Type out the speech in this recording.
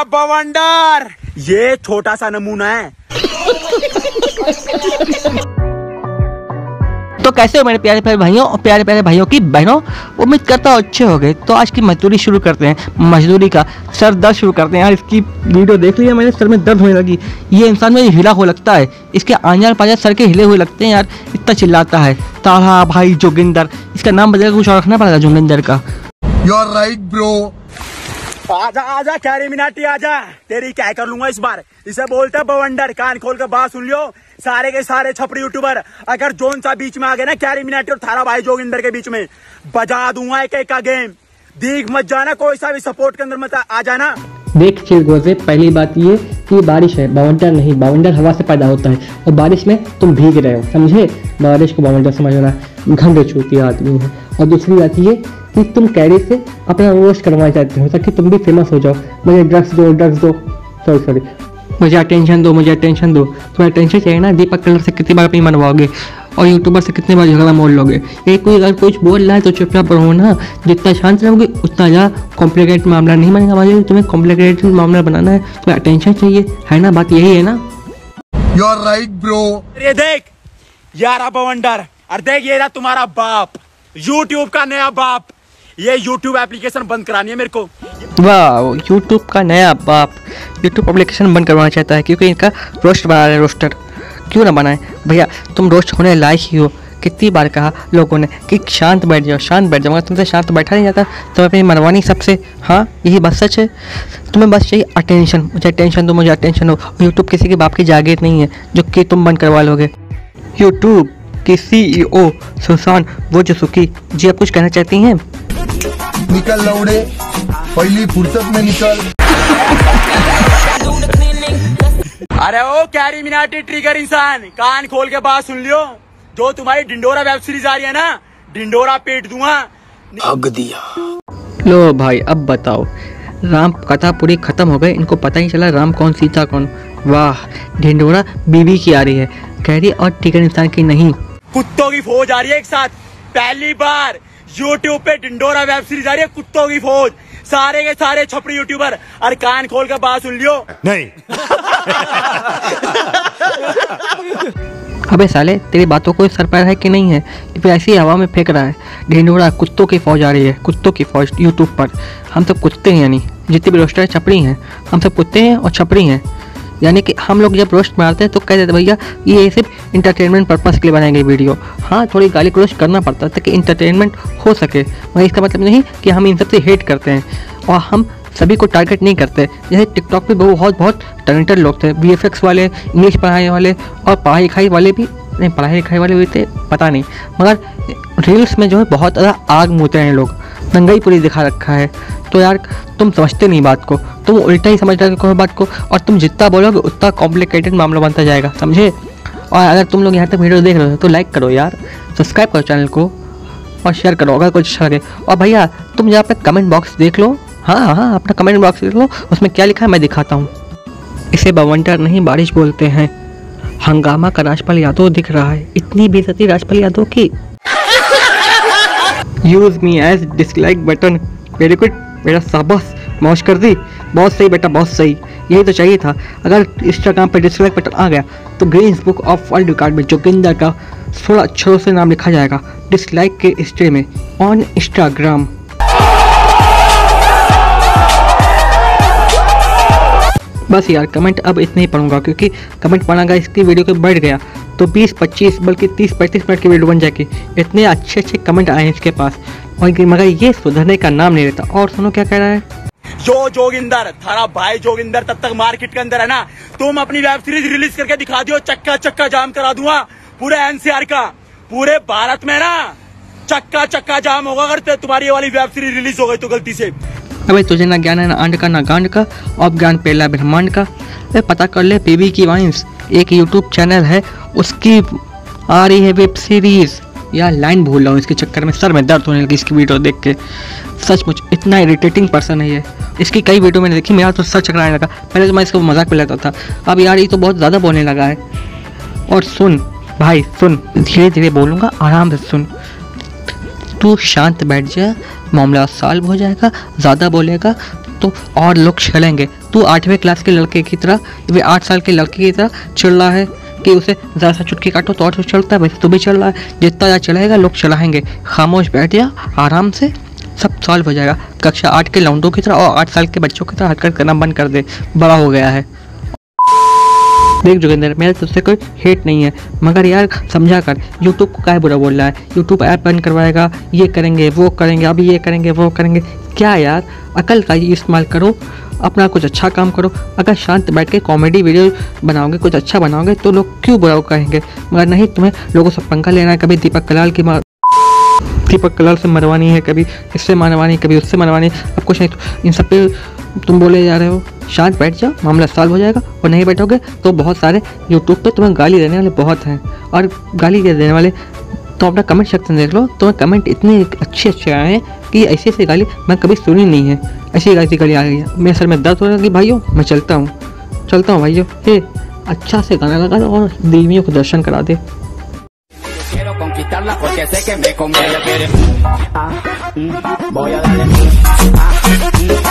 यारा बवंडर। ये छोटा सा नमूना है। तो कैसे हो मेरे प्यारे प्यारे भाइयों और प्यारे प्यारे भाइयों की बहनों? उम्मीद करता हूँ अच्छे हो गए। तो आज की मजदूरी शुरू करते हैं। मजदूरी का सर दर्द शुरू करते हैं। यार इसकी वीडियो देख लिया मैंने सर में दर्द होने लगी। ये इंसान में हिला हो लगता है। इसके आंजार पांजार सर के हिले हुए लगते हैं यार। इतना चिल्लाता है। ताहा भाई जोगिंदर। इसका नाम बदल कुछ और रखना पड़ेगा जोगिंदर का। You're right bro. आजा आजा, कैरी मिनाटी, आजा। तेरी क्या कर लूँगा इस बार? इसे बोलते हैं बवंडर। कान खोल कर बात सुन लियो। सारे के सारे छपरी यूट्यूबर। अगर जोन सा बीच में आ गए ना, कैरी मिनाटी और थारा भाई जोगिंदर के बीच में, बजा दूँगा एक एक का गेम दीख मत जाना, कोई सा भी सपोर्ट के अंदर मत आ जाना। देख चिरगोजे पहली बात ये कि बारिश है, बावंडर नहीं, बावंडर हवा से पैदा होता है। और बारिश में तुम भीग रहे हो, समझे? बारिश को बावंडर समझना घंटे छूती आदमी है। और दूसरी बात ये कि तुम कैरी से अपना रोस्ट करवाना चाहते हो ताकि तुम भी फ़ेमस हो जाओ। मुझे ड्रग्स दो ड्रग्स दो। सॉरी सॉरी मुझे अटेंशन दो मुझे अटेंशन दो। तुम्हें अटेंशन चाहिए ना दीपक कलर से कितनी बार अपनी मनवाओगे और यूट्यूबर से कितनी बार झगड़ा मोल लोगे। ये कोई अगर कुछ बोल रहा है तो चुपचाप रहो ना। जितना शांत रहोगे उतना ज़्यादा कॉम्प्लिकेट मामला नहीं बनेगा। मुझे तुम्हें कॉम्प्लिकेटेड मामला बनाना है तुम्हें अटेंशन चाहिए है ना? बात यही है ना? You're right, bro. ये देख यारा बवंडर और देख ये रहा तुम्हारा बाप। यूट्यूब का नया बाप। ये यूट्यूब एप्लीकेशन बंद करानी है मेरे को। वाह यूट्यूब का नया बाप। यूट्यूब एप्लीकेशन बंद करवाना चाहता है क्योंकि इनका रोस्ट बना रहे रोस्टर क्यों ना बनाए? भैया, तुम रोस्ट होने लायक ही हो। कितनी बार कहा लोगों ने कि शांत बैठ जाओ, शांत बैठ जाओ तुमसे शांत बैठा नहीं जाता। तुम अपनी मनवानी सबसे हाँ यही बस सच है। तुम्हें बस चाहिए अटेंशन मुझे अटेंशन दो, मुझे अटेंशन हो यूट्यूब किसी के बाप की जागीर नहीं है, जो कि तुम बंद करवा लोगे। यूट्यूब की सी ई ओ सुसान वो जो सुखी जी, आप कुछ कहना चाहती हैं? निकल लौड़े। पहली फुर्सत में निकल। अरे ओ कैरी मिनाटी ट्रिगर इंसान। कान खोल के बात सुन लियो। जो तुम्हारी डिंडोरा वेब सीरीज़ आ रही है ना डिंडोरा पेट दूँगा। अग दिया। लो भाई अब बताओ। राम कथा पूरी खत्म हो गई। इनको पता ही चला राम कौन सीता कौन। वाह ढिंडोरा बीवी की आ रही है। कैरी और टिकट इंसान की नहीं। कुत्तों की फौज आ रही है एक साथ। पहली बार यूट्यूब पे डिंडोरा वेब सीरीज़ आ रही है कुत्तों की फौज। सारे के सारे छपरी यूट्यूबर और कान खोल कर बात सुन लियो। नहीं। अबे साले तेरी बातों को सर पैर है कि नहीं है? ये फिर ऐसी हवा में फेंक रहा है। ढिंडोरा कुत्तों की फौज आ रही है कुत्तों की फौज यूट्यूब पर। हम सब कुत्ते हैं यानी। जितने भी रोस्टर छपरी हैं। हम सब कुत्ते हैं और छपरी हैं। यानी कि हम लोग जब रोस्ट मारते हैं तो कह देते भैया, ये सिर्फ़ इंटरटेनमेंट पर्पज़ के लिए बनाई गई वीडियो हाँ थोड़ी गाली क्रोश करना पड़ता है ताकि इंटरटेनमेंट हो सके, मगर इसका मतलब नहीं कि हम इन सबसे हेट करते हैं, और हम सभी को टारगेट नहीं करते। जैसे टिकटॉक पे बहुत बहुत टैलेंटेड लोग थे बी वाले इंग्लिश पढ़ाने वाले, और पढ़ाई लिखाई वाले भी, नहीं, पढ़ाई लिखाई वाले भी थे, पता नहीं। मगर रील्स में जो है बहुत ज़्यादा आग मुँहते हैं लोग। नंगाई पूरी दिखा रखा है। तो यार, तुम समझते नहीं बात को। तुम उल्टा ही समझ रहे हो बात को, और तुम जितना बोलोगे, उतना कॉम्प्लिकेटेड मामला बनता जाएगा, समझे? और अगर तुम लोग यहाँ तक वीडियो देख रहे हो तो लाइक करो यार सब्सक्राइब करो चैनल को, और शेयर करो, अगर कुछ अच्छा लगे। और भैया, तुम यहाँ पे कमेंट बॉक्स देख लो। हाँ हाँ अपना कमेंट बॉक्स देख लो, उसमें क्या लिखा है मैं दिखाता हूँ। इसे बवंटर नहीं, बारिश बोलते हैं। हंगामा का राजपाल यादव दिख रहा है। इतनी बेइज्जती राजपाल यादव की। Use me as dislike button very good मेरा साबस मौज कर दी। बहुत सही बेटा, बहुत सही। यही तो चाहिए था। अगर इंस्टाग्राम पर डिसलाइक बटन आ गया तो green book of world record में जोगिंदर का सोलह अक्षरों से नाम लिखा जाएगा। डिसलाइक के हिस्ट्री में। ऑन इंस्टाग्राम बस यार कमेंट अब इतने ही पढ़ूँगा, क्योंकि कमेंट पढ़ना अगर इसकी वीडियो के बढ़ गया। तो 20 25 बल्कि 30 पैंतीस मिनट की वीडियो बन जाएगी। इतने अच्छे अच्छे कमेंट आए हैं इसके पास। और मगर ये सुधरने का नाम नहीं लेता। और सुनो क्या कह रहा है? जो जोगिंदर, थारा भाई जोगिंदर तब तक मार्केट के अंदर है ना? तुम अपनी वेब सीरीज़ रिलीज़ करके दिखा दियो, चक्का चक्का जाम करा दूँगा। पूरे एनसीआर का, पूरे भारत में ना, चक्का चक्का जाम होगा। अगर तुम्हारी वाली वेब सीरीज़ रिलीज़ हो गई तो गलती से। अबे तुझे ना ज्ञान है, ना अंड का, ना गांड का, अब ज्ञान पेला ब्रह्मांड का। अबे पता कर ले, पीवी की वाइन्स एक यूट्यूब चैनल है, उसकी आ रही है वेब सीरीज़ यार लाइन भूल रहा हूँ, इसके चक्कर में सर में दर्द होने लगी इसकी वीडियो देख के। सचमुच, इतना इरिटेटिंग पर्सन है ये। इसकी कई वीडियो मैंने देखी, मेरा तो सर चकराने लगा। पहले तो मैं इसको मज़ाक में लेता था, अब यार, ये तो बहुत ज़्यादा बोलने लगा है। और सुन, भाई, सुन धीरे धीरे बोलूँगा, आराम से सुन। तू शांत बैठ जा, मामला सॉल्व हो जाएगा, ज़्यादा बोलेगा तो और लोग छेड़ेंगे तू आठवें क्लास के लड़के की तरह वे आठ साल के लड़के की तरह चिड़ रहा है कि उसे ज़रा सा चुटकी काटो तो और तो चलता है, वैसे तू भी चल रहा है। जितना ज़्यादा चलाएगा लोग चलाएँगे खामोश बैठ जा, आराम से, सब सॉल्व हो जाएगा। कक्षा आठ के लौंडों की तरह और आठ साल के बच्चों की तरह हरकत करना बंद कर दे। बड़ा हो गया है। देख जोगिंदर मेरा तुझसे कोई हेट नहीं है। मगर यार, समझा कर यूट्यूब को क्या बुरा बोल रहा है? यूट्यूब ऐप बंद करवाएगा, ये करेंगे, वो करेंगे, अभी ये करेंगे, वो करेंगे। क्या यार, अकल का ही इस्तेमाल करो, अपना कुछ अच्छा काम करो। अगर शांत बैठ के कॉमेडी वीडियो बनाओगे, कुछ अच्छा बनाओगे तो लोग क्यों बुरा कहेंगे? मगर नहीं, तुम्हें लोगों से पंखा लेना है, कभी दीपक कलाल की दीपक कलाल से मरवानी है कभी, इससे मरवानी कभी, उससे मरवानी अब कुछ नहीं तो इन सब पे तुम बोले जा रहे हो, शांत बैठ जाओ, मामला सॉल्व हो जाएगा और नहीं बैठोगे तो बहुत सारे यूट्यूब पे तुम्हें गाली देने वाले बहुत हैं। और गाली देने वाले? तो अपना कमेंट सेक्शन देख लो, तुम्हें कमेंट इतने अच्छे अच्छे आए हैं कि ऐसी ऐसी गाली मैं कभी सुनी नहीं है। ऐसी ऐसी गाली आ गई मेरे सर में दर्द हो रहा कि भाइयों, मैं चलता हूँ। चलता हूँ भाइयों, ये अच्छा से गाना लगा और देवियों को दर्शन करा दे।